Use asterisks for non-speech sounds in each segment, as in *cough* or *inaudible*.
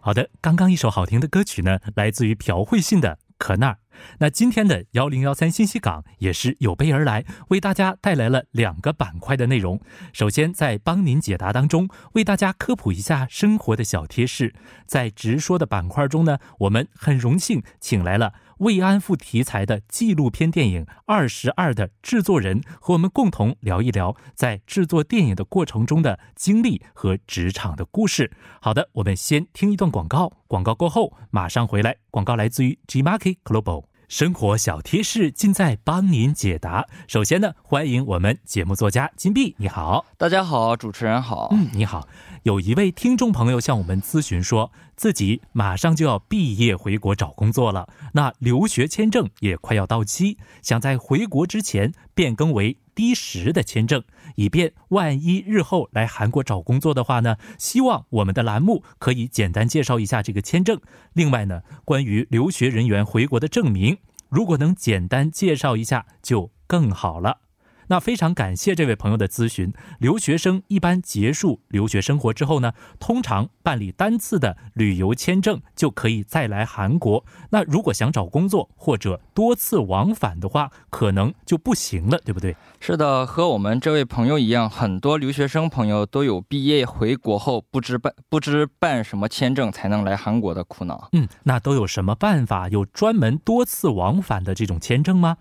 好的，刚刚一首好听的歌曲呢，来自于朴慧信的《可那儿》。那今天的幺零幺三信息港也是有备而来，为大家带来了两个板块的内容。首先，在帮您解答当中，为大家科普一下生活的小贴士。在直说的板块中呢，我们很荣幸请来了慰安妇题材的纪录片电影《二十二》的制作人，和我们共同聊一聊在制作电影的过程中的经历和职场的故事。好的，我们先听一段广告，广告过后马上回来。广告来自于 G Market Global。生活小贴士尽在帮您解答。首先呢，欢迎我们节目作家金碧，你好，大家好，主持人好，嗯，你好。有一位听众朋友向我们咨询说，自己马上就要毕业回国找工作了，那留学签证也快要到期，想在回国之前变更为 D 十的签证，以便万一日后来韩国找工作的话呢，希望我们的栏目可以简单介绍一下这个签证。另外呢，关于留学人员回国的证明，如果能简单介绍一下就更好了。那非常感谢这位朋友的咨询。留学生一般结束留学生活之后呢，通常办理单次的旅游签证就可以再来韩国。那如果想找工作或者多次往返的话，可能就不行了，对不对？是的，和我们这位朋友一样，很多留学生朋友都有毕业回国后不知办不知办什么签证才能来韩国的苦恼。嗯，那都有什么办法？有专门多次往返的这种签证吗？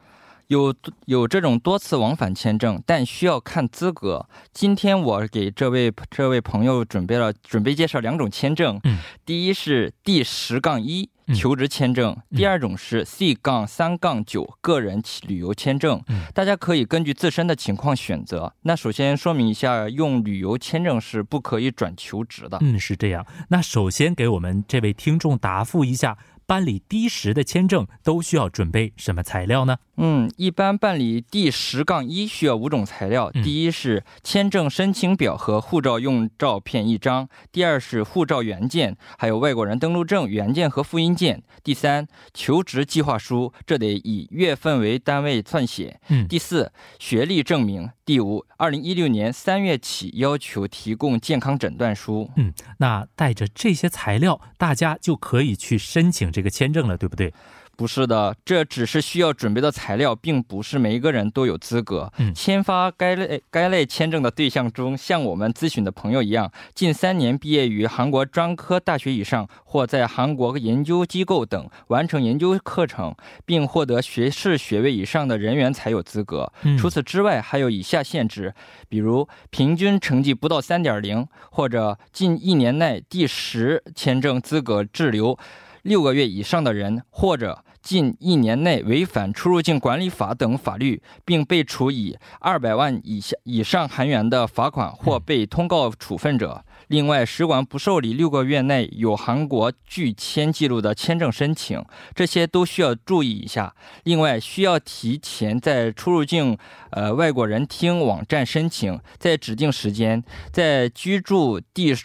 有有这种多次往返签证，但需要看资格。今天我给这位这位朋友准备了准备介绍两种签证。嗯，第一是 D 十杠一求职签证，第二种是 C 杠三杠九个人旅游签证。嗯，大家可以根据自身的情况选择。那首先说明一下，用旅游签证是不可以转求职的。嗯，是这样。那首先给我们这位听众答复一下。办理第十的签证都需要准备什么材料呢？嗯，一般办理第十杠一需要五种材料。第一是签证申请表和护照用照片一张；第二是护照原件，还有外国人登陆证原件和复印件；第三，求职计划书，这得以月份为单位撰写；嗯，第四，学历证明；第五，二零一六年三月起要求提供健康诊断书。嗯，那带着这些材料，大家就可以去申请。这个签证了，对不对？不是的，这只是需要准备的材料，并不是每一个人都有资格签发该类该类签证的对象中，像我们咨询的朋友一样，近三年毕业于韩国专科大学以上，或在韩国研究机构等完成研究课程，并获得学士学位以上的人员才有资格。除此之外，还有以下限制，比如平均成绩不到三点零，或者近一年内第十签证资格滞留。六个月以上的人，或者近一年内违反出入境管理法等法律，并被处以二百万以下以上韩元的罚款或被通告处分者。另外，使馆不受理六个月内有韩国拒签记录的签证申请，这些都需要注意一下。另外，需要提前在出入境呃外国人厅网站申请，在指定时间在居住地。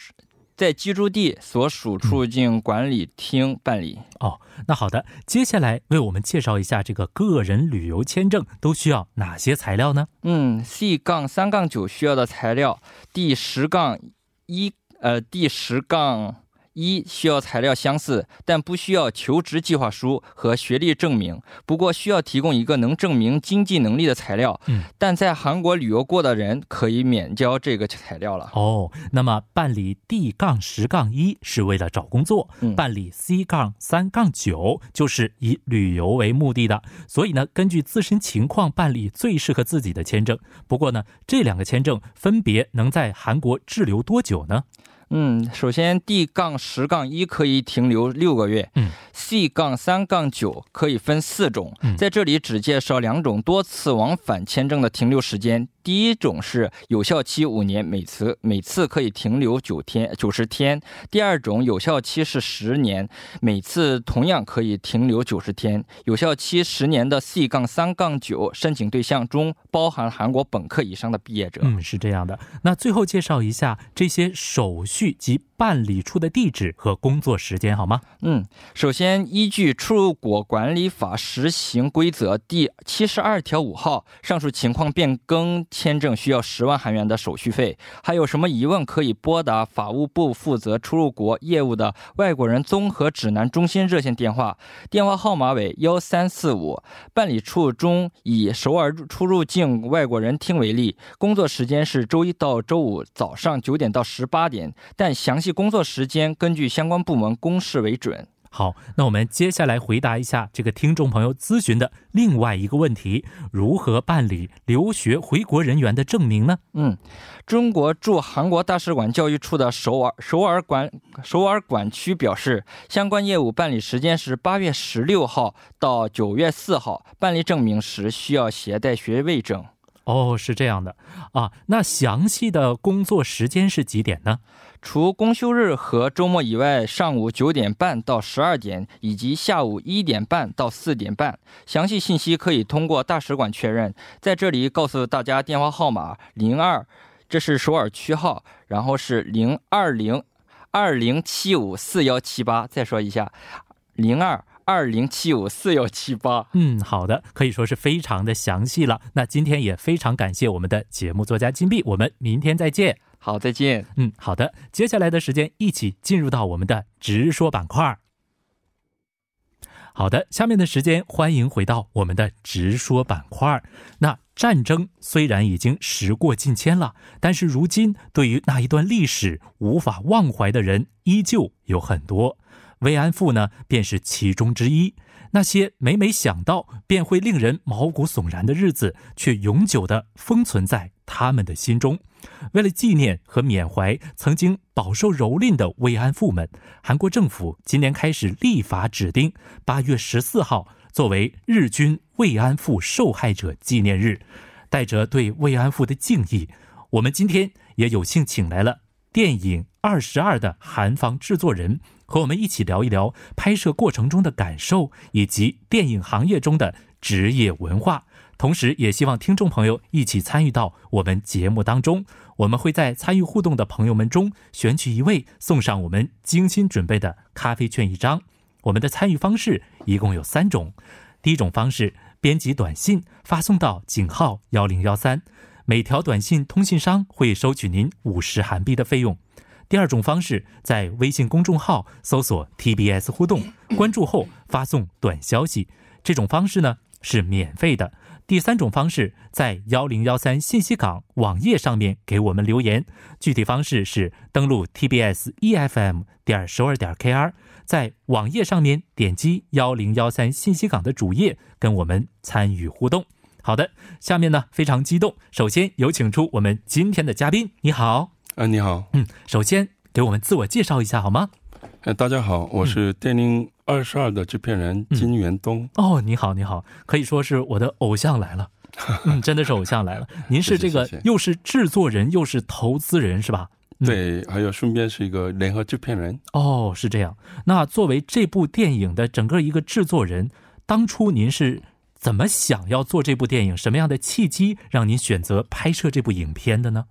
在居住地所属出入境管理厅办理。哦，那好的，接下来为我们介绍一下这个个人旅游签证都需要哪些材料呢？嗯，C 杠三杠九需要的材料，第十杠一，呃，第十杠。一需要材料相似，但不需要求职计划书和学历证明。不过需要提供一个能证明经济能力的材料。嗯，但在韩国旅游过的人可以免交这个材料了。哦，那么办理 D 杠十杠一是为了找工作，办理 C 杠三杠九就是以旅游为目的的。所以呢，根据自身情况办理最适合自己的签证。不过呢，这两个签证分别能在韩国滞留多久呢？嗯，首先 D 杠十杠一可以停留六个月，嗯，C 杠三杠九可以分四种，在这里只介绍两种多次往返签证的停留时间。第一种是有效期五年，每次每次可以停留九天九十天；第二种有效期是十年，每次同样可以停留九十天。有效期十年的 C 杠三杠九申请对象中包含韩国本科以上的毕业者。嗯，是这样的。那最后介绍一下这些手续及办理处的地址和工作时间好吗？嗯，首先。依据《出入国管理法实行规则》第七十二条五号，上述情况变更签证需要十万韩元的手续费。还有什么疑问，可以拨打法务部负责出入国业务的外国人综合指南中心热线电话，电话号码为幺三四五。办理处中以首尔出入境外国人厅为例，工作时间是周一到周五早上九点到十八点，但详细工作时间根据相关部门公示为准。好，那我们接下来回答一下这个听众朋友咨询的另外一个问题：如何办理留学回国人员的证明呢？嗯，中国驻韩国大使馆教育处的首尔首尔管首尔管区表示，相关业务办理时间是八月十六号到九月四号，办理证明时需要携带学位证。哦，是这样的啊。那详细的工作时间是几点呢？除公休日和周末以外，上午九点半到十二点，以及下午一点半到四点半。详细信息可以通过大使馆确认。在这里告诉大家电话号码零二，这是首尔区号，然后是零二零二零七五四幺七八。再说一下，零二二零七五四幺七八。嗯，好的，可以说是非常的详细了。那今天也非常感谢我们的节目作家金币，我们明天再见。好，再见。嗯，好的。接下来的时间，一起进入到我们的直说板块。好的，下面的时间，欢迎回到我们的直说板块。那战争虽然已经时过境迁了，但是如今对于那一段历史无法忘怀的人依旧有很多。慰安妇呢，便是其中之一。那些每每想到便会令人毛骨悚然的日子，却永久地封存在他们的心中。为了纪念和缅怀曾经饱受蹂躏的慰安妇们，韩国政府今年开始立法指定八月十四号作为日军慰安妇受害者纪念日。带着对慰安妇的敬意，我们今天也有幸请来了电影《二十二》的韩方制作人，和我们一起聊一聊拍摄过程中的感受，以及电影行业中的职业文化。同时，也希望听众朋友一起参与到我们节目当中。我们会在参与互动的朋友们中选取一位，送上我们精心准备的咖啡券一张。我们的参与方式一共有三种：第一种方式，编辑短信发送到井号幺零幺三，每条短信通信商会收取您五十韩币的费用；第二种方式，在微信公众号搜索 TBS 互动，关注后发送短消息，这种方式呢是免费的。第三种方式，在幺零幺三信息港网页上面给我们留言。具体方式是登录 tbs efm 点首尔点 kr，在网页上面点击幺零幺三信息港的主页，跟我们参与互动。好的，下面呢非常激动，首先有请出我们今天的嘉宾。你好，啊，你好，嗯，首先给我们自我介绍一下好吗？哎，大家好，我是电影。二十二的制片人金元东哦，你好，你好，可以说是我的偶像来了，*laughs* 嗯，真的是偶像来了。您是这个又是制作人又是投资人是吧？对，还有顺便是一个联合制片人。哦，是这样。那作为这部电影的整个一个制作人，当初您是怎么想要做这部电影？什么样的契机让您选择拍摄这部影片的呢？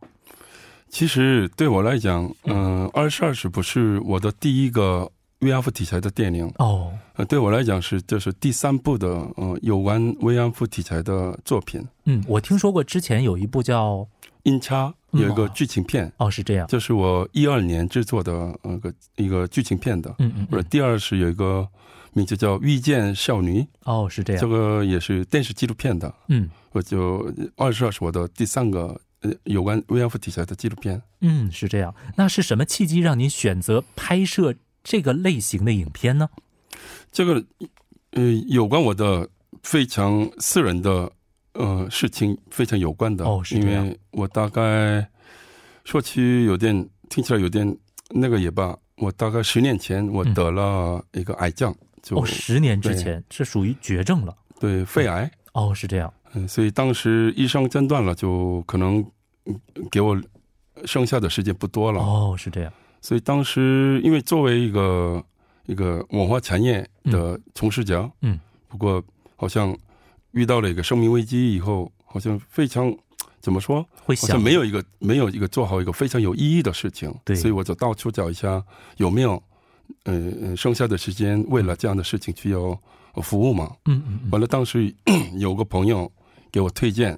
其实对我来讲，嗯，二十二是不是我的第一个？慰安妇题材的电影哦，呃，对我来讲是就是第三部的，呃，有关慰安妇题材的作品。嗯，我听说过之前有一部叫《阴差》，有一个剧情片。哦，是这样。就是我一二年制作的那个一个剧情片的。嗯嗯。或者第二是有一个名字叫《遇见少女》。哦，是这样。这个也是电视纪录片的。嗯。我就二十二是我的第三个呃有关慰安妇题材的纪录片。嗯，是这样。那是什么契机让您选择拍摄？这个类型的影片呢？这个呃，有关我的非常私人的呃事情，非常有关的哦，是因为我大概说起有点听起来有点那个也罢，我大概十年前我得了一个癌症，就哦，十年之前是属于绝症了，对，肺癌哦，是这样，嗯，所以当时医生诊断了，就可能给我剩下的时间不多了，哦，是这样。所以当时，因为作为一个一个文化产业的从事者，嗯，不过好像遇到了一个生命危机以后，好像非常怎么说，好像没有一个没有一个做好一个非常有意义的事情，对，所以我就到处找一下有没有呃，剩下的时间为了这样的事情去要服务嘛。嗯嗯。完了，当时 *clears throat* 有个朋友给我推荐，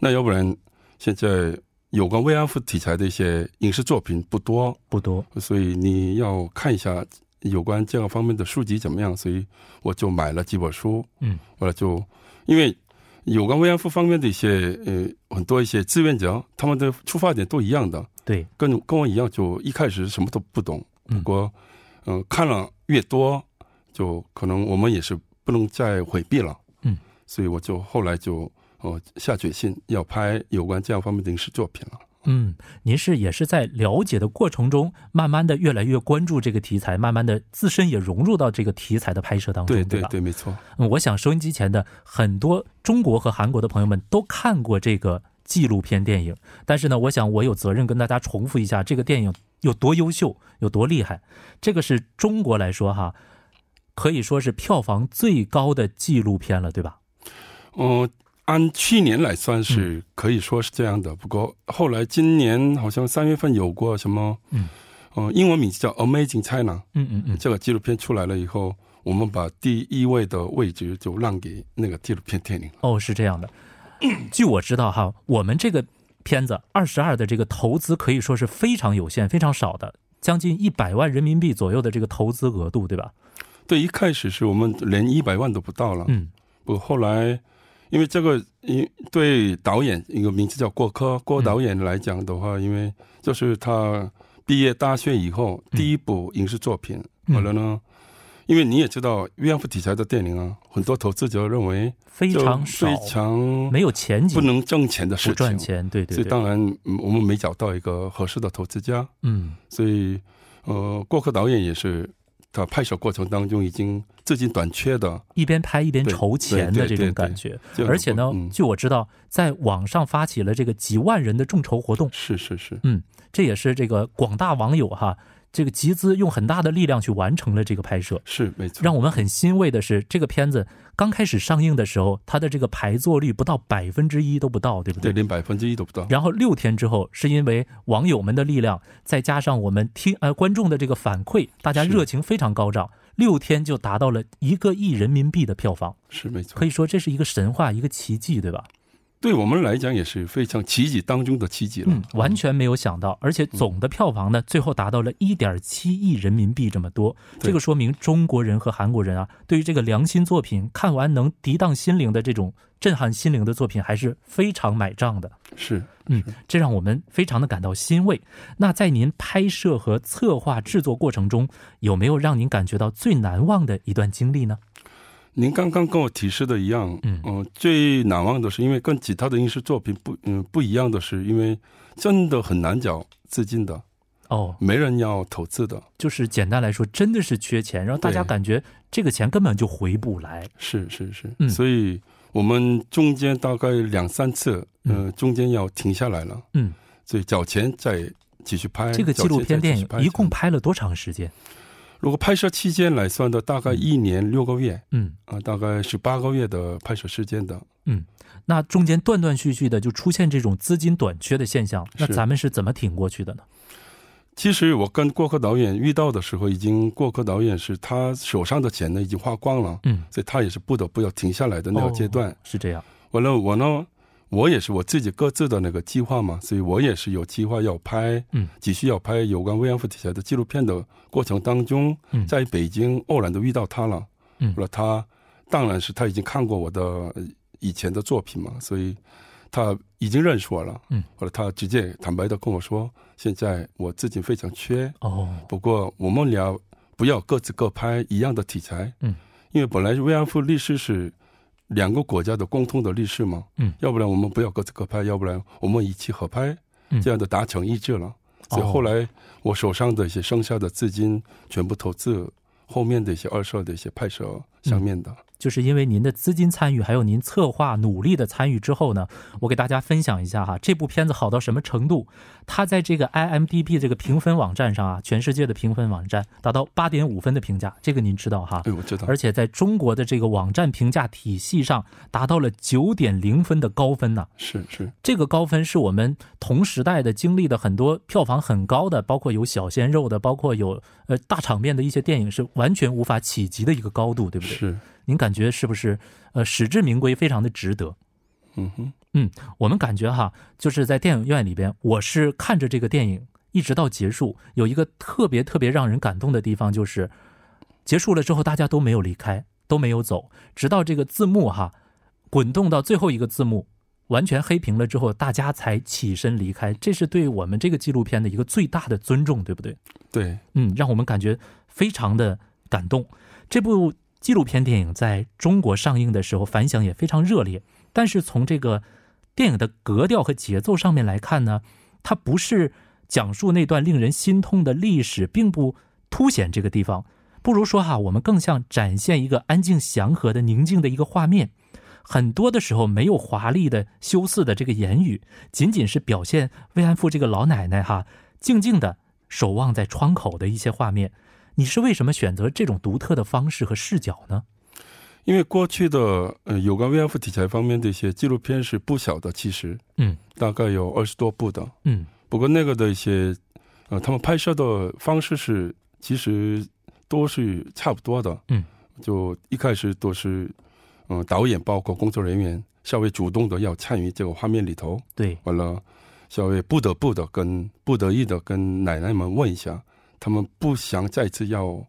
那要不然现在有关慰安妇题材的一些影视作品不多不多，所以你要看一下有关这个方面的书籍怎么样。所以我就买了几本书。嗯，完了就因为有关慰安妇方面的一些呃很多一些志愿者，他们的出发点都一样的。对，跟跟我一样，就一开始什么都不懂。不过，嗯，看了越多，就可能我们也是不能再回避了。嗯，所以我就后来就哦下决心要拍有关这样方面的影视作品了。嗯，您是也是在了解的过程中，慢慢的越来越关注这个题材，慢慢的自身也融入到这个题材的拍摄当中，对对对，没错。嗯，我想收音机前的很多中国和韩国的朋友们都看过这个。纪录片电影，但是呢，我想我有责任跟大家重复一下，这个电影有多优秀，有多厉害。这个是中国来说哈，可以说是票房最高的纪录片了，对吧？嗯，按去年来算是可以说是这样的。不过后来今年好像三月份有过什么，嗯，呃，英文名字叫《Amazing China》，嗯嗯嗯，这个纪录片出来了以后，我们把第一位的位置就让给那个纪录片电影了。哦，是这样的。*clears throat* 据我知道哈，我们这个片子二十二的这个投资可以说是非常有限、非常少的，将近一百万人民币左右的这个投资额度，对吧？对，一开始是我们连一百万都不到了。嗯，不，后来因为这个，因对导演一个名字叫郭柯郭导演来讲的话，因为就是他毕业大学以后第一部影视作品，完了呢。因为你也知道慰安妇题材的电影啊，很多投资者认为非常少，非常没有前景，不能挣钱的事情，不赚钱，对对。所以当然，我们没找到一个合适的投资家。嗯，所以呃，郭克导演也是，他拍摄过程当中已经资金短缺的，一边拍一边筹钱的这种感觉。而且呢，据我知道，在网上发起了这个几万人的众筹活动。是是是，嗯，这也是这个广大网友哈。这个集资用很大的力量去完成了这个拍摄，是没错。让我们很欣慰的是，这个片子刚开始上映的时候，它的这个排座率不到百分之一都不到，对不对？对，连百分之一都不到。然后六天之后，是因为网友们的力量，再加上我们听呃观众的这个反馈，大家热情非常高涨，六天就达到了一个亿人民币的票房，是没错。可以说这是一个神话，一个奇迹，对吧？对我们来讲也是非常奇迹当中的奇迹了，嗯，完全没有想到，而且总的票房呢，最后达到了一点七亿人民币这么多，这个说明中国人和韩国人啊，对于这个良心作品，看完能涤荡心灵的这种震撼心灵的作品，还是非常买账的。是，嗯，这让我们非常的感到欣慰。那在您拍摄和策划制作过程中，有没有让您感觉到最难忘的一段经历呢？您刚刚跟我提示的一样，嗯，最难忘的是，因为跟其他的影视作品不，嗯，不一样的是，因为真的很难找资金的，哦，没人要投资的，就是简单来说，真的是缺钱，然后大家感觉这个钱根本就回不来，是是是，嗯，所以我们中间大概两三次，嗯，中间要停下来了，嗯，所以找钱再继续拍这个纪录片电影，一共拍了多长时间？如果拍摄期间来算的，大概一年六个月，嗯啊，大概是八个月的拍摄时间的，嗯，那中间断断续续的就出现这种资金短缺的现象，那咱们是怎么挺过去的呢？其实我跟郭克导演遇到的时候，已经郭克导演是他手上的钱呢已经花光了，嗯，所以他也是不得不要停下来的那个阶段，是这样。完了，我呢。我也是我自己各自的那个计划嘛，所以我也是有计划要拍，嗯，急需要拍有关慰安妇题材的纪录片的过程当中，嗯，在北京偶然的遇到他了，嗯，那他当然是他已经看过我的以前的作品嘛，所以他已经认识我了，嗯，后来他直接坦白的跟我说，现在我自己非常缺，哦，不过我们俩不要各自各拍一样的题材，嗯，因为本来慰安妇律师是。两个国家的共同的历史嘛，嗯，要不然我们不要各自各拍，要不然我们一起合拍，这样的达成一致了。所以后来我手上的一些剩下的资金全部投资后面的一些二手的一些拍摄上面的。就是因为您的资金参与，还有您策划努力的参与之后呢，我给大家分享一下哈，这部片子好到什么程度？它在这个 IMDB 这个评分网站上啊，全世界的评分网站达到八点五分的评价，这个您知道哈？对，我知道。而且在中国的这个网站评价体系上，达到了九点零分的高分呢。是是，这个高分是我们同时代的经历的很多票房很高的，包括有小鲜肉的，包括有呃大场面的一些电影是完全无法企及的一个高度，对不对？是。您感觉是不是呃实至名归，非常的值得？嗯哼，嗯，我们感觉哈，就是在电影院里边，我是看着这个电影一直到结束，有一个特别特别让人感动的地方，就是结束了之后大家都没有离开，都没有走，直到这个字幕哈滚动到最后一个字幕完全黑屏了之后，大家才起身离开。这是对我们这个纪录片的一个最大的尊重，对不对？对，嗯，让我们感觉非常的感动。这部。纪录片电影在中国上映的时候反响也非常热烈，但是从这个电影的格调和节奏上面来看呢，它不是讲述那段令人心痛的历史，并不凸显这个地方。不如说哈，我们更像展现一个安静祥和的宁静的一个画面。很多的时候没有华丽的修饰的这个言语，仅仅是表现慰安妇这个老奶奶哈静静的守望在窗口的一些画面。你是为什么选择这种独特的方式和视角呢？因为过去的呃有关慰安妇题材方面的一些纪录片是不小的，其实嗯，大概有二十多部的，嗯，不过那个的一些呃他们拍摄的方式是其实都是差不多的，嗯，就一开始都是嗯导演包括工作人员稍微主动的要参与这个画面里头，对，完了稍微不得不的跟不得已的跟奶奶们问一下。他们不想再次要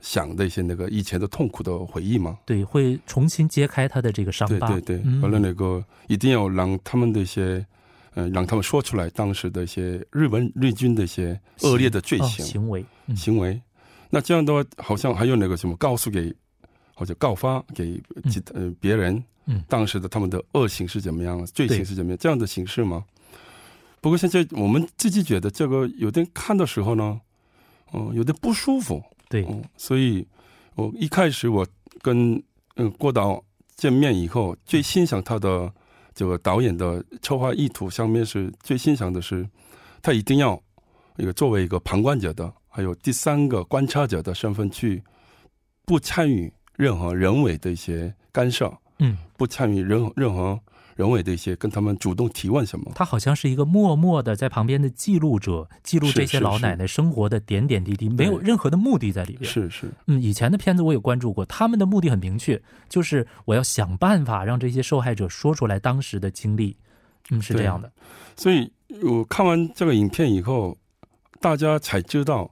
想的一些那个以前的痛苦的回忆吗？对，会重新揭开他的这个伤疤。对对对，完了那个一定要让他们的一些，嗯，让他们说出来当时的一些日本日军的一些恶劣的罪行行为行为。那这样的话，好像还有那个什么告诉给或者告发给其呃别人，嗯，当时的他们的恶行是怎么样，罪行是怎么样这样的形式吗？不过现在我们自己觉得这个有点看的时候呢。哦，有点不舒服。对，所以，我一开始我跟嗯郭导见面以后，最欣赏他的这个导演的策划意图上面是最欣赏的是，他一定要一个作为一个旁观者的，还有第三个观察者的身份去不参与任何人为的一些干涉，嗯，不参与任任何。人为的一些跟他们主动提问什么？他好像是一个默默的在旁边的记录者，记录这些老奶奶生活的点点滴滴，没有任何的目的在里边。是是，嗯，以前的片子我也关注过，他们的目的很明确，就是我要想办法让这些受害者说出来当时的经历。嗯，是这样的。所以我看完这个影片以后，大家才知道，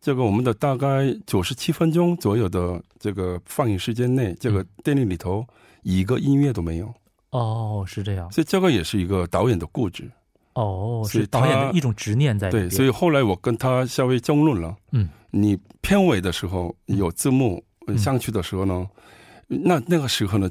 这个我们的大概九十七分钟左右的这个放映时间内，这个电影里头一个音乐都没有。哦，是这样，所以这个也是一个导演的固执。哦，是导演的一种执念在里对，所以后来我跟他稍微争论了。嗯，你片尾的时候有字幕上去的时候呢，那那个时候呢，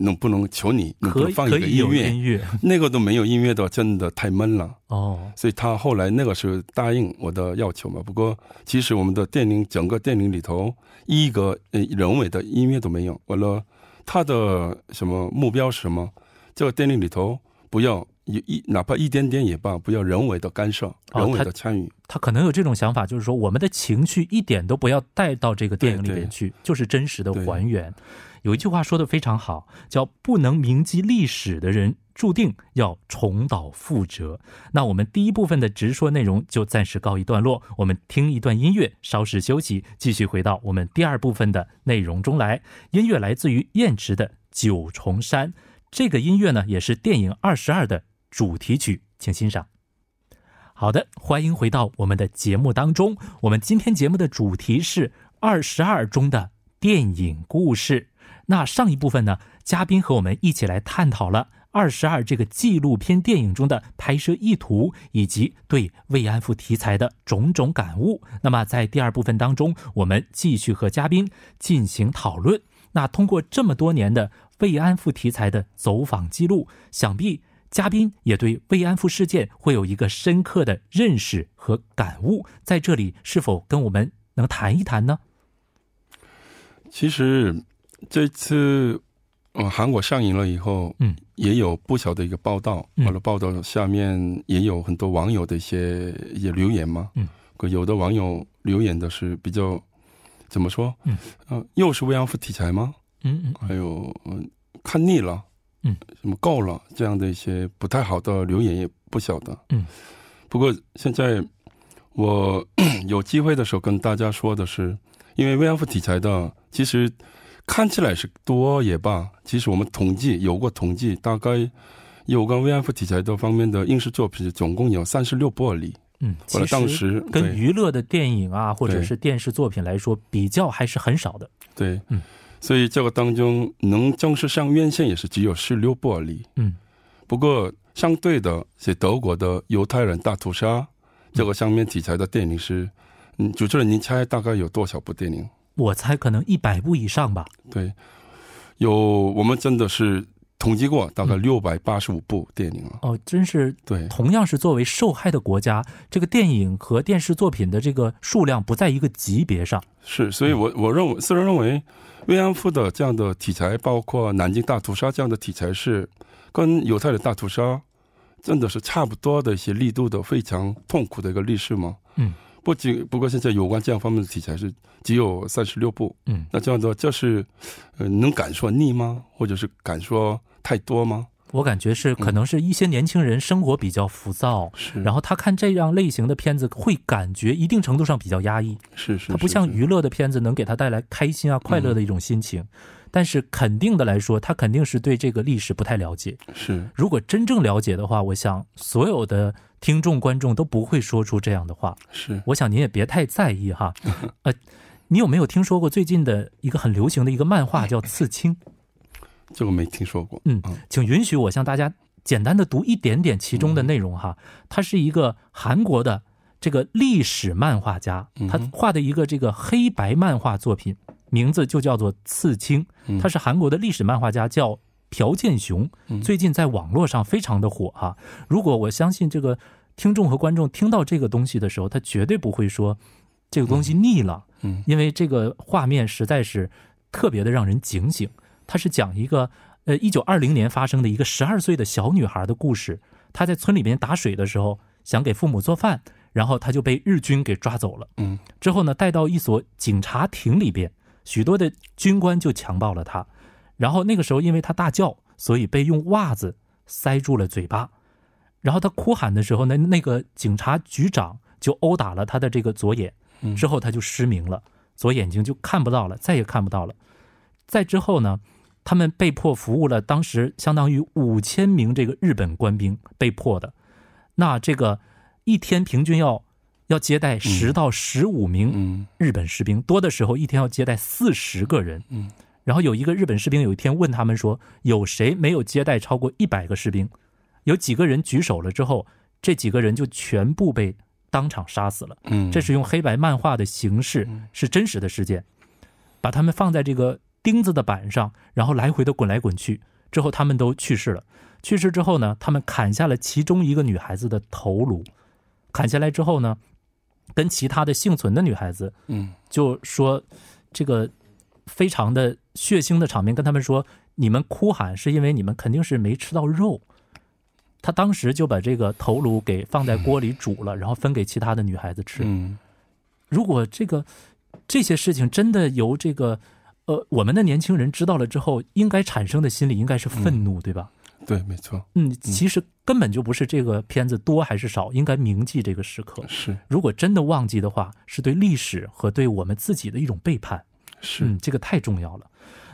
能不能求你能不能放一个音乐？音乐那个都没有音乐的，真的太闷了。哦，所以他后来那个时候答应我的要求嘛。不过其实我们的电影整个电影里头一个呃人为的音乐都没有。完了，他的什么目标是什么？这个电影里头不要一一哪怕一点点也罢，不要人为的干涉，人为的参与。他可能有这种想法，就是说我们的情绪一点都不要带到这个电影里面去，就是真实的还原。有一句话说的非常好，叫“不能铭记历史的人，注定要重蹈覆辙”。那我们第一部分的直说内容就暂时告一段落，我们听一段音乐，稍事休息，继续回到我们第二部分的内容中来。音乐来自于燕池的《九重山》。这个音乐呢，也是电影《二十二》的主题曲，请欣赏。好的，欢迎回到我们的节目当中。我们今天节目的主题是《二十二》中的电影故事。那上一部分呢，嘉宾和我们一起来探讨了《二十二》这个纪录片电影中的拍摄意图以及对慰安妇题材的种种感悟。那么在第二部分当中，我们继续和嘉宾进行讨论。那通过这么多年的。慰安妇题材的走访记录，想必嘉宾也对慰安妇事件会有一个深刻的认识和感悟。在这里，是否跟我们能谈一谈呢？其实，这次，嗯，韩国上映了以后，嗯，也有不小的一个报道，完了报道下面也有很多网友的一些一些留言嘛，嗯，有的网友留言的是比较怎么说，嗯，呃，又是慰安妇题材吗？嗯嗯，还有嗯，看腻了，嗯，什么够了这样的一些不太好的留言也不晓得，嗯，不过现在我 *coughs* 有机会的时候跟大家说的是，因为慰安妇题材的其实。看起来是多也罢，其实我们统计有过统计，大概有关慰安妇题材的方面的影视作品总共有三十六部里。嗯，其当时跟娱乐的电影啊，或者是电视作品来说，比较还是很少的。对，嗯，所以这个当中能正式上院线也是只有十六部而已。嗯，不过相对的，是德国的犹太人大屠杀这个上面题材的电影是，嗯，主持人您猜大概有多少部电影？我猜可能一百部以上吧。对，有我们真的是统计过，大概六百八十五部电影了。哦，真是对。同样是作为受害的国家，这个电影和电视作品的这个数量不在一个级别上。是，所以我我认为，私人认为，慰安妇的这样的题材，包括南京大屠杀这样的题材，是跟犹太的大屠杀真的是差不多的一些力度的非常痛苦的一个历史吗？嗯。不仅不过现在有关这样方面的题材是只有三十六部，嗯，那这样的这是，呃，能敢说腻吗？或者是敢说太多吗？我感觉是可能是一些年轻人生活比较浮躁，是，然后他看这样类型的片子会感觉一定程度上比较压抑，是是，他不像娱乐的片子能给他带来开心啊快乐的一种心情。但是肯定的来说，他肯定是对这个历史不太了解。是，如果真正了解的话，我想所有的听众观众都不会说出这样的话。是，我想您也别太在意哈。*laughs* 呃，你有没有听说过最近的一个很流行的一个漫画 *laughs* 叫《刺青》？这个没听说过。嗯，请允许我向大家简单的读一点点其中的内容哈。他是一个韩国的这个历史漫画家，他画的一个这个黑白漫画作品。名字就叫做《刺青》，他是韩国的历史漫画家，叫朴建雄。最近在网络上非常的火哈。如果我相信这个听众和观众听到这个东西的时候，他绝对不会说这个东西腻了，嗯，因为这个画面实在是特别的让人警醒。他是讲一个呃一九二零年发生的一个十二岁的小女孩的故事。她在村里边打水的时候，想给父母做饭，然后她就被日军给抓走了。嗯，之后呢，带到一所警察亭里边。许多的军官就强暴了她，然后那个时候因为她大叫，所以被用袜子塞住了嘴巴。然后他哭喊的时候，呢那个警察局长就殴打了他的这个左眼，之后他就失明了，左眼睛就看不到了，再也看不到了。再之后呢，他们被迫服务了当时相当于五千名这个日本官兵被迫的，那这个一天平均要。要接待十到十五名日本士兵，多的时候一天要接待四十个人。嗯，然后有一个日本士兵有一天问他们说：“有谁没有接待超过一百个士兵？”有几个人举手了之后，这几个人就全部被当场杀死了。嗯，这是用黑白漫画的形式，是真实的事件，把他们放在这个钉子的板上，然后来回的滚来滚去，之后他们都去世了。去世之后呢，他们砍下了其中一个女孩子的头颅，砍下来之后呢。跟其他的幸存的女孩子，嗯，就说这个非常的血腥的场面，跟他们说，你们哭喊是因为你们肯定是没吃到肉。他当时就把这个头颅给放在锅里煮了，然后分给其他的女孩子吃。嗯，如果这个这些事情真的由这个呃我们的年轻人知道了之后，应该产生的心理应该是愤怒，对吧？对，没错。嗯，其实根本就不是这个片子多还是少，应该铭记这个时刻。是，如果真的忘记的话，是对历史和对我们自己的一种背叛。是，嗯，这个太重要了。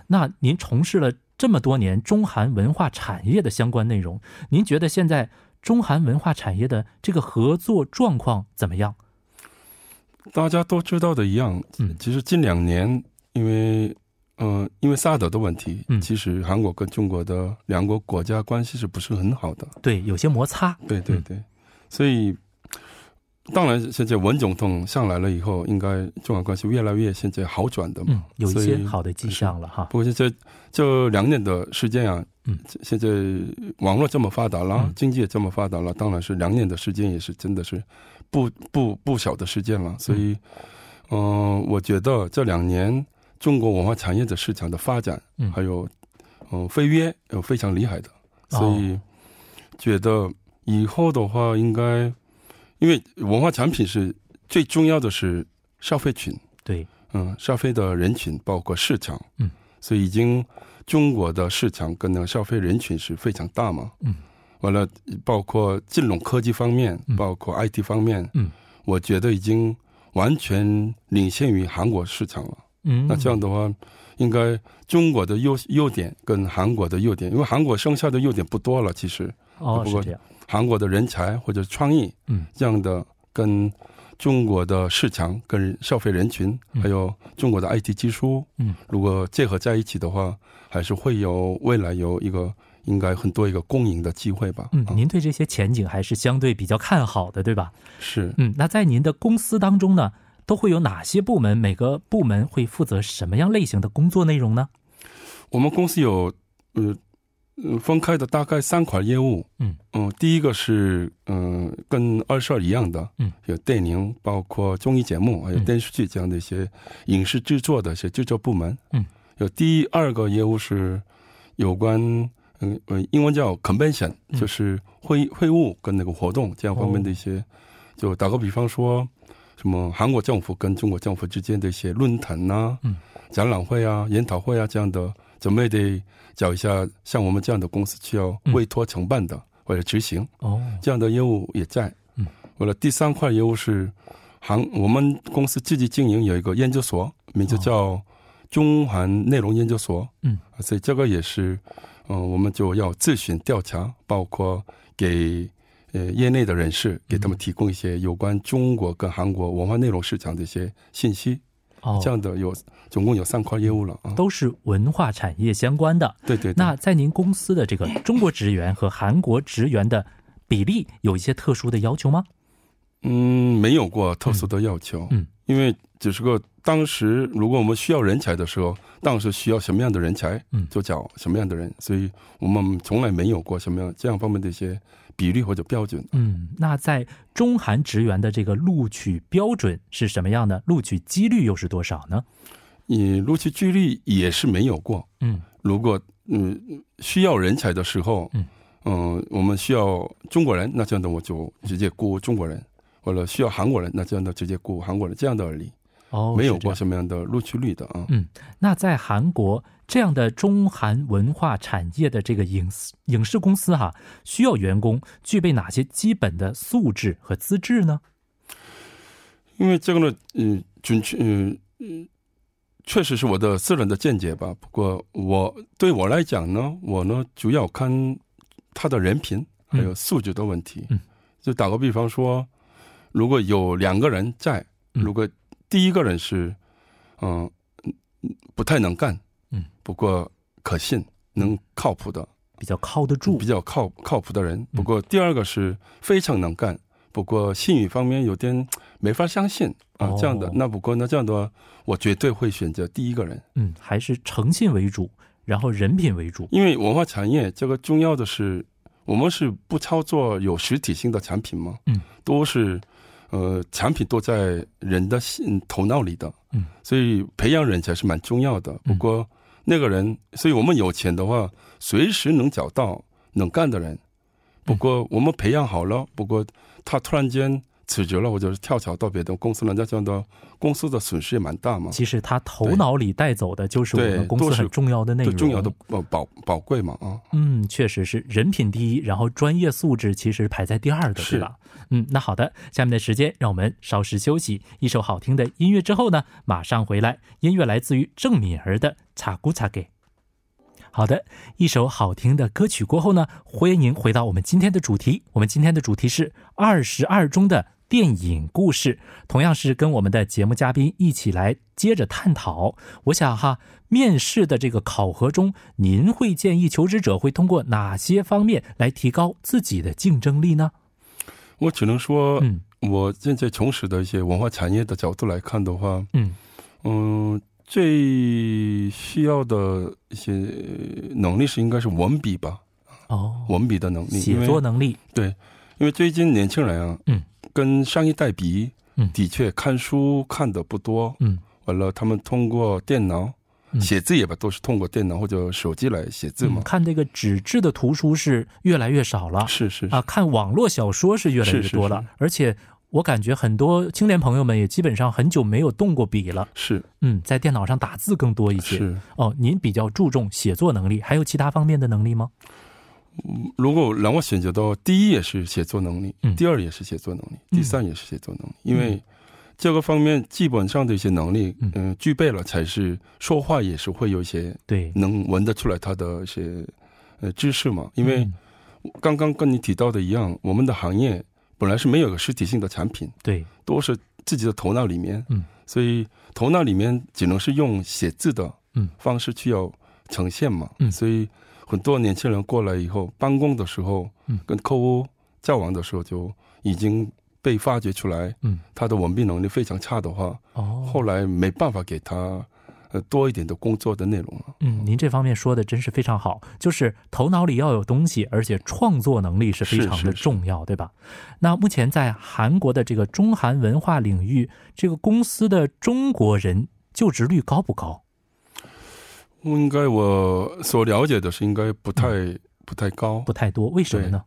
那您从事了这么多年中韩文化产业的相关内容，您觉得现在中韩文化产业的这个合作状况怎么样？大家都知道的一样，嗯，其实近两年因为。嗯，因为萨德的问题，嗯，其实韩国跟中国的两国国家关系是不是很好的？对，有些摩擦。对对对，所以当然现在文总统上来了以后，应该中韩关系越来越现在好转的嘛，有一些好的迹象了哈。不过现在这两年的时间啊，嗯，现在网络这么发达了，经济也这么发达了，当然是两年的时间也是真的是不不不小的时间了。所以，嗯，我觉得这两年。中国文化产业的市场的发展，嗯。还有嗯飞跃有非常厉害的，所以觉得以后的话应该，因为文化产品是最重要的是消费群，对，嗯，消费的人群包括市场，嗯，所以已经中国的市场跟那个消费人群是非常大嘛，嗯，完了包括金融科技方面，嗯。包括 IT 方面，嗯，我觉得已经完全领先于韩国市场了。嗯，那这样的话，应该中国的优优点跟韩国的优点，因为韩国剩下的优点不多了，其实。哦，不过是这样，韩国的人才或者创意，嗯，这样的跟中国的市场跟消费人群，嗯还有中国的 IT 技术，嗯，如果结合在一起的话，还是会有未来有一个应该很多一个共赢的机会吧。嗯，啊您对这些前景还是相对比较看好的，对吧？是嗯，那在您的公司当中呢，都会有哪些部门？每个部门会负责什么样类型的工作内容呢？我们公司有呃嗯分开的大概三款业务，嗯。嗯第一个是嗯、跟二十二一样的，嗯，有电影，包括综艺节目，还有嗯。电视剧这样的一些影视制作的一些制作部门，嗯，有第二个业务是有关嗯嗯英文叫 convention，、嗯。就是会会务跟那个活动这样方面的一些，就打个比方说。什么韩国政府跟中国政府之间的一些论坛呐、嗯。展览会啊、研讨会啊这样的，准备得找一下像我们这样的公司需要委托承办的、或者执行哦，这样的业务也在。嗯，为了第三块业务是行我们公司自己经营有一个研究所，名字叫中韩内容研究所。嗯，所以这个也是，嗯、我们就要咨询调查，包括给呃业内的人士给他们提供一些有关中国跟韩国文化内容市场的一些信息。哦，这样的有总共有三块业务了啊。都是文化产业相关的。对对对。那在您公司的这个中国职员和韩国职员的比例有一些特殊的要求吗？嗯，没有过特殊的要求。嗯，因为只是个当时如果我们需要人才的时候，当时需要什么样的人才，嗯就找什么样的人，所以我们从来没有过什么样这样方面的一些比例或者标准。嗯，那在中韩职员的这个录取标准是什么样的？录取几率又是多少呢？你录取几率也是没有过。嗯如果嗯需要人才的时候，嗯嗯我们需要中国人，那这样的我就直接雇中国人；或者需要韩国人，那这样的直接雇韩国人，这样的而已，哦，没有过什么样的录取率的啊。嗯，那在韩国这样的中韩文化产业的这个影视影视公司哈、需要员工具备哪些基本的素质和资质呢？因为这个呢，嗯，准确，嗯嗯，确实是我的私人的见解吧。不过我对我来讲呢，我呢主要看他的人品还有素质的问题。嗯，就打个比方说，如果有两个人在，嗯如果第一个人是，嗯、不太能干，嗯，不过可信、能靠谱的，比较靠得住比。较靠靠谱的人。不过第二个是非常能干，不过信誉方面有点 *tsk* 没法相信啊哦，这样的。那不过那这样的话，我绝对会选择第一个人，嗯，还是诚信为主，然后人品为主。因为文化产业这个重要的是，我们是不操作有实体性的产品嘛，嗯，都是呃产品都在人的心头脑里的，嗯，所以培养人才是蛮重要的。不过那个人，所以我们有钱的话，随时能找到能干的人。不过我们培养好了，不过他突然间辞职了，或者是跳槽到别的公司了，那这样的公司的损失也蛮大嘛。其实他头脑里带走的就是我们公司很重要的内容，重要的呃宝宝贵嘛啊。嗯，确实是人品第一，然后专业素质其实排在第二的，是对吧？嗯，那好的，下面的时间让我们稍事休息，一首好听的音乐之后呢，马上回来。音乐来自于郑敏儿的《查古查给》。好的，一首好听的歌曲过后呢，欢迎您回到我们今天的主题。我们今天的主题是二十二中的电影故事，同样是跟我们的节目嘉宾一起来接着探讨。我想哈，面试的这个考核中，您会建议求职者会通过哪些方面来提高自己的竞争力呢？我只能说，嗯。我现在从事的一些文化产业的角度来看的话，嗯。嗯，最需要的一些能力是应该是文笔吧，哦，文笔的能力，写作能力，对因为最近年轻人啊，嗯，跟上一代比，嗯的确看书看的不多，嗯，完了他们通过电脑写字也吧，都是通过电脑或者手机来写字嘛。看这个纸质的图书是越来越少了，是是啊，看网络小说是越来越多了，而且。我感觉很多青年朋友们也基本上很久没有动过笔了。是，嗯，在电脑上打字更多一些。是哦，您比较注重写作能力，还有其他方面的能力吗？如果让我选择的话，第一也是写作能力，第二也是写作能力，第三也是写作能力。因为这个方面基本上的一些能力，嗯，具备了才是说话也是会有一些对，能闻得出来他的一些呃知识嘛。因为刚刚跟你提到的一样，我们的行业。本来是没有个实体性的产品，对，都是自己的头脑里面，嗯，所以头脑里面只能是用写字的，嗯，方式去要呈现嘛，嗯，所以很多年轻人过来以后，办公的时候，嗯，跟客户交往的时候，就已经被发掘出来，嗯，他的文笔能力非常差的话，哦，后来没办法给他。呃，多一点的工作的内容了。嗯，您这方面说的真是非常好，就是头脑里要有东西，而且创作能力是非常的重要，对吧？那目前在韩国的这个中韩文化领域，这个公司的中国人就职率高不高？应该我所了解的是，应该不太不太高，不太多。为什么呢？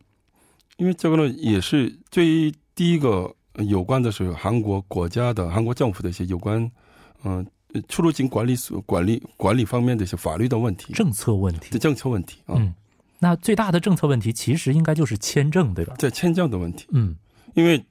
因为这个呢，也是最第一个有关的是韩国国家的韩国政府的一些有关，嗯。出入境管理所管理管理方面的一些法律的问题、政策问题、政策问题啊。嗯，那最大的政策问题其实应该就是签证，对吧？在签证的问题。嗯，因为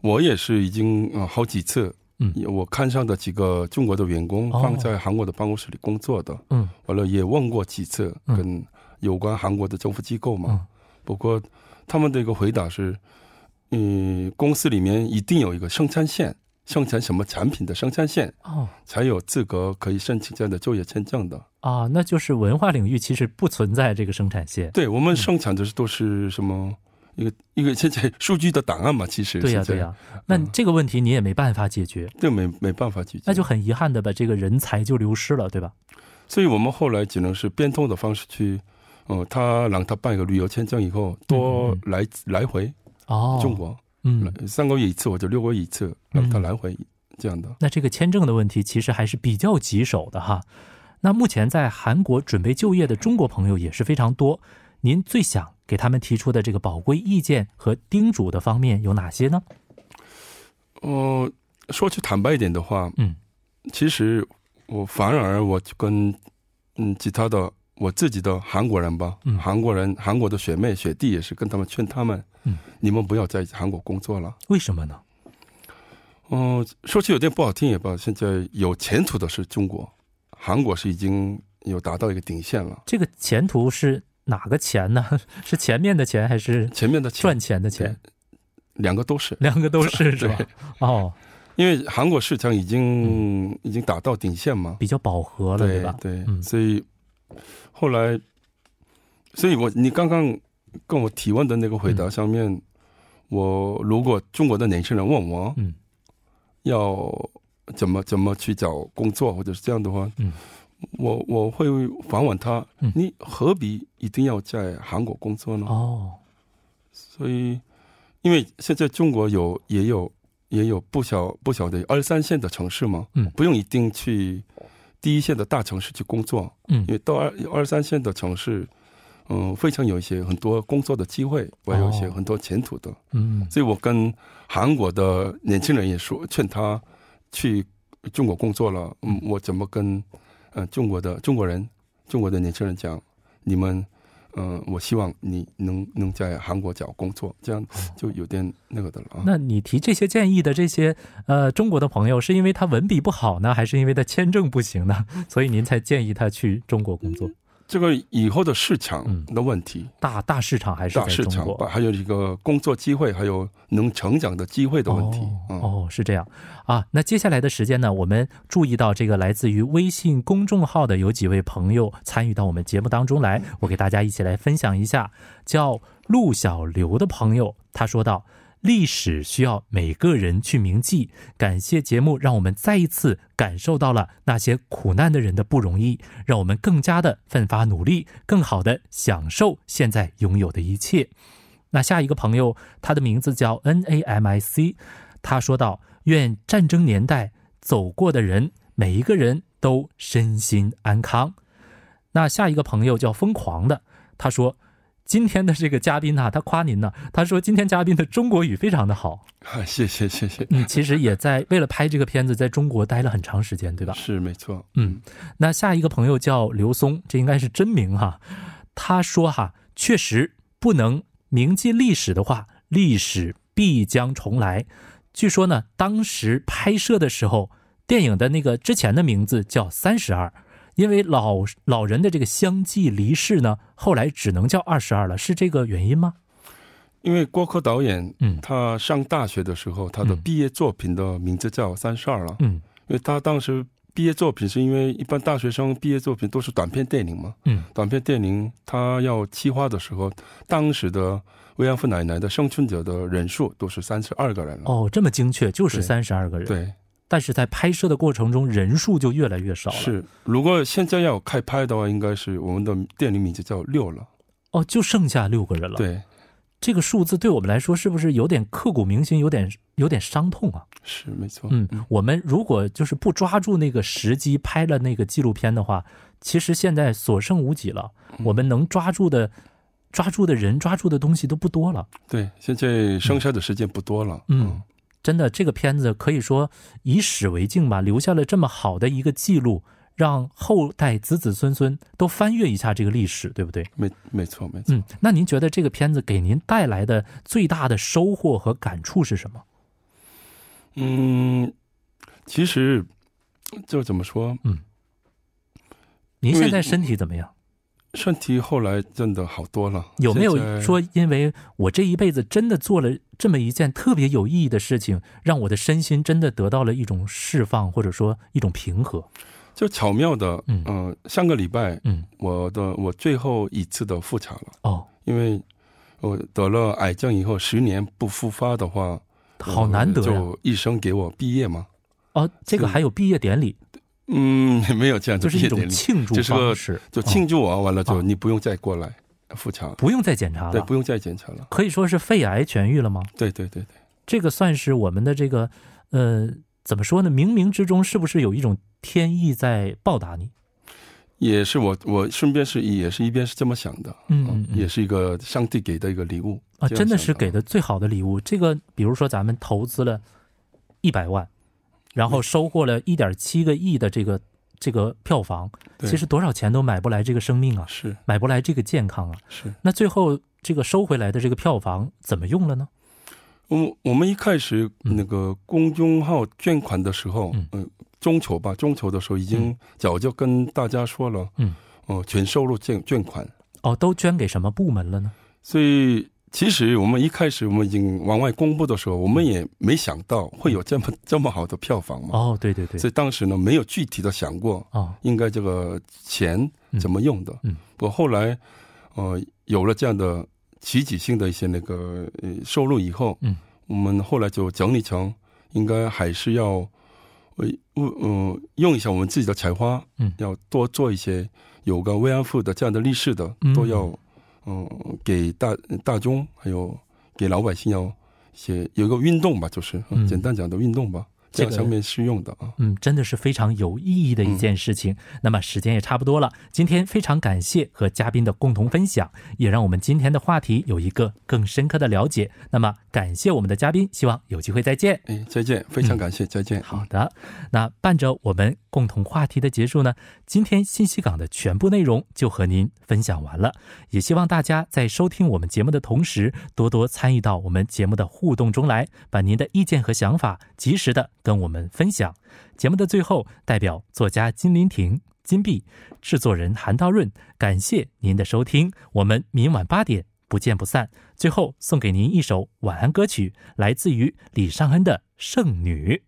我也是已经呃好几次，嗯，我看上的几个中国的员工放在韩国的办公室里工作的，嗯，完了也问过几次跟有关韩国的政府机构嘛。不过他们的一个回答是，嗯，公司里面一定有一个生产线。生产什么产品的生产线哦，才有资格可以申请这样的就业签证的啊？那就是文化领域其实不存在这个生产线。对我们生产的是都是什么一个一个现在数据的档案嘛？其实对呀对呀。那这个问题你也没办法解决，这没没办法解决，那就很遗憾的把这个人才就流失了，对吧？所以我们后来只能是变通的方式去，哦，他让他办一个旅游签证以后多来来回哦中国。嗯，三个月一次或者六个月一次，让他来回这样的。那这个签证的问题其实还是比较棘手的哈。那目前在韩国准备就业的中国朋友也是非常多，您最想给他们提出的这个宝贵意见和叮嘱的方面有哪些呢？呃，说句坦白一点的话，嗯，其实我反而我跟嗯其他的我自己的韩国人吧，嗯，韩国人韩国的学妹学弟也是跟他们劝他们。嗯，你们不要在韩国工作了。为什么呢？嗯，说起有点不好听也罢，现在有前途的是中国，韩国是已经有达到一个顶线了。这个前途是哪个钱呢？*laughs* 是前面的钱还是前面的赚钱的钱？两个都是，两个都是 *laughs* 是吧？哦，因为韩国市场已经已经达到顶线嘛，比较饱和了，对吧？对，所以后来，所以我你刚刚。跟我提问的那个回答上面，我如果中国的年轻人问我，嗯，要怎么怎么去找工作，或者是这样的话，嗯，我我会反问他，你何必一定要在韩国工作呢？哦，所以，因为现在中国有也有也有不小不小的二三线的城市嘛，嗯，不用一定去第一线的大城市去工作，嗯，因为到二二三线的城市。嗯，非常有一些很多工作的机会，我有一些很多前途的。嗯，所以我跟韩国的年轻人也说，劝他去中国工作了。嗯，我怎么跟嗯中国的中国人、中国的年轻人讲？你们嗯，我希望你能能在韩国找工作，这样就有点那个的了。那你提这些建议的这些呃中国的朋友，是因为他文笔不好呢，还是因为他签证不行呢？*laughs* 所以您才建议他去中国工作？这个以后的市场的问题，大大市场还是大市场，还有一个工作机会，还有能成长的机会的问题。哦，是这样啊。那接下来的时间呢，我们注意到这个来自于微信公众号的有几位朋友参与到我们节目当中来，我给大家一起来分享一下。叫陆小刘的朋友，他说道。历史需要每个人去铭记。感谢节目，让我们再一次感受到了那些苦难的人的不容易，让我们更加的奋发努力，更好的享受现在拥有的一切。那下一个朋友，他的名字叫 N A M I C，他说道：“愿战争年代走过的人每一个人都身心安康。那下一个朋友叫疯狂的，他说。今天的这个嘉宾呢，他夸您呢，他说今天嘉宾的中国语非常的好。啊谢谢谢谢。你其实也在为了拍这个片子，在中国待了很长时间，对吧？是没错。嗯，那下一个朋友叫刘松，这应该是真名哈。他说哈，确实不能铭记历史的话，历史必将重来。据说呢，当时拍摄的时候，电影的那个之前的名字叫《三十二》。因为老老人的这个相继离世呢，后来只能叫二十二了，是这个原因吗？因为郭柯导演，嗯，他上大学的时候，他的毕业作品的名字叫《三十二》了，嗯，因为他当时毕业作品是因为一般大学生毕业作品都是短片电影嘛，嗯，短片电影他要企划的时候，当时的慰安妇奶奶的生存者的人数都是三十二个人了。哦，这么精确，就是三十二个人。对。但是在拍摄的过程中，人数就越来越少了。是，如果现在要开拍的话，应该是我们的电影名字叫六了。哦，就剩下六个人了。对，这个数字对我们来说是不是有点刻骨铭心，有点有点伤痛啊？是，没错。嗯，我们如果就是不抓住那个时机拍了那个纪录片的话，其实现在所剩无几了。我们能抓住的、抓住的人、抓住的东西都不多了。对，现在剩下的时间不多了。嗯。真的，这个片子可以说以史为镜吧，留下了这么好的一个记录，让后代子子孙孙都翻阅一下这个历史，对不对？没，没错，没错。嗯，那您觉得这个片子给您带来的最大的收获和感触是什么？嗯，其实就怎么说？嗯，您现在身体怎么样？身体后来真的好多了。有没有说，因为我这一辈子真的做了这么一件特别有意义的事情，让我的身心真的得到了一种释放，或者说一种平和？就巧妙的，嗯，上个礼拜，嗯，我的我最后一次的复查了。哦，因为我得了癌症以后，十年不复发的话，好难得就医生给我毕业嘛。哦，这个还有毕业典礼。嗯，没有这样，就是一种庆祝方式，就庆祝完完了之后，你不用再过来复查，不用再检查了，对，不用再检查了，可以说是肺癌痊愈了吗？对对对对，这个算是我们的这个，呃，怎么说呢？冥冥之中是不是有一种天意在报答你？也是我，我顺便是也是一边是这么想的，嗯，也是一个上帝给的一个礼物啊，真的是给的最好的礼物。这个，比如说咱们投资了一百万。然后收获了一点七个亿的这个这个票房，其实多少钱都买不来这个生命啊，是买不来这个健康啊，是。那最后这个收回来的这个票房怎么用了呢？我我们一开始那个公众号捐款的时候，嗯，中秋吧，中秋的时候已经早就跟大家说了，嗯，哦，全收入捐捐款，哦，都捐给什么部门了呢？所以。其实我们一开始我们已经往外公布的时候，我们也没想到会有这么这么好的票房嘛。哦，对对对。所以当时呢，没有具体的想过啊，应该这个钱怎么用的。嗯。不过后来，呃，有了这样的奇迹性的一些那个收入以后，嗯，我们后来就整理成，应该还是要，呃，呃，用一下我们自己的才华，嗯，要多做一些有个慰安妇的这样的历史的，都要。嗯，给大大众还有给老百姓要些有一个运动吧，就是简单讲的运动吧。这个上面适用的啊，嗯，真的是非常有意义的一件事情。那么时间也差不多了，今天非常感谢和嘉宾的共同分享，也让我们今天的话题有一个更深刻的了解。那么感谢我们的嘉宾，希望有机会再见。哎，再见，非常感谢，再见。好的，那伴着我们共同话题的结束呢，今天信息港的全部内容就和您分享完了。也希望大家在收听我们节目的同时，多多参与到我们节目的互动中来，把您的意见和想法及时的。跟我们分享节目的最后，代表作家金林亭、金碧，制作人韩道润，感谢您的收听，我们明晚八点不见不散。最后送给您一首晚安歌曲，来自于李尚恩的《圣女》。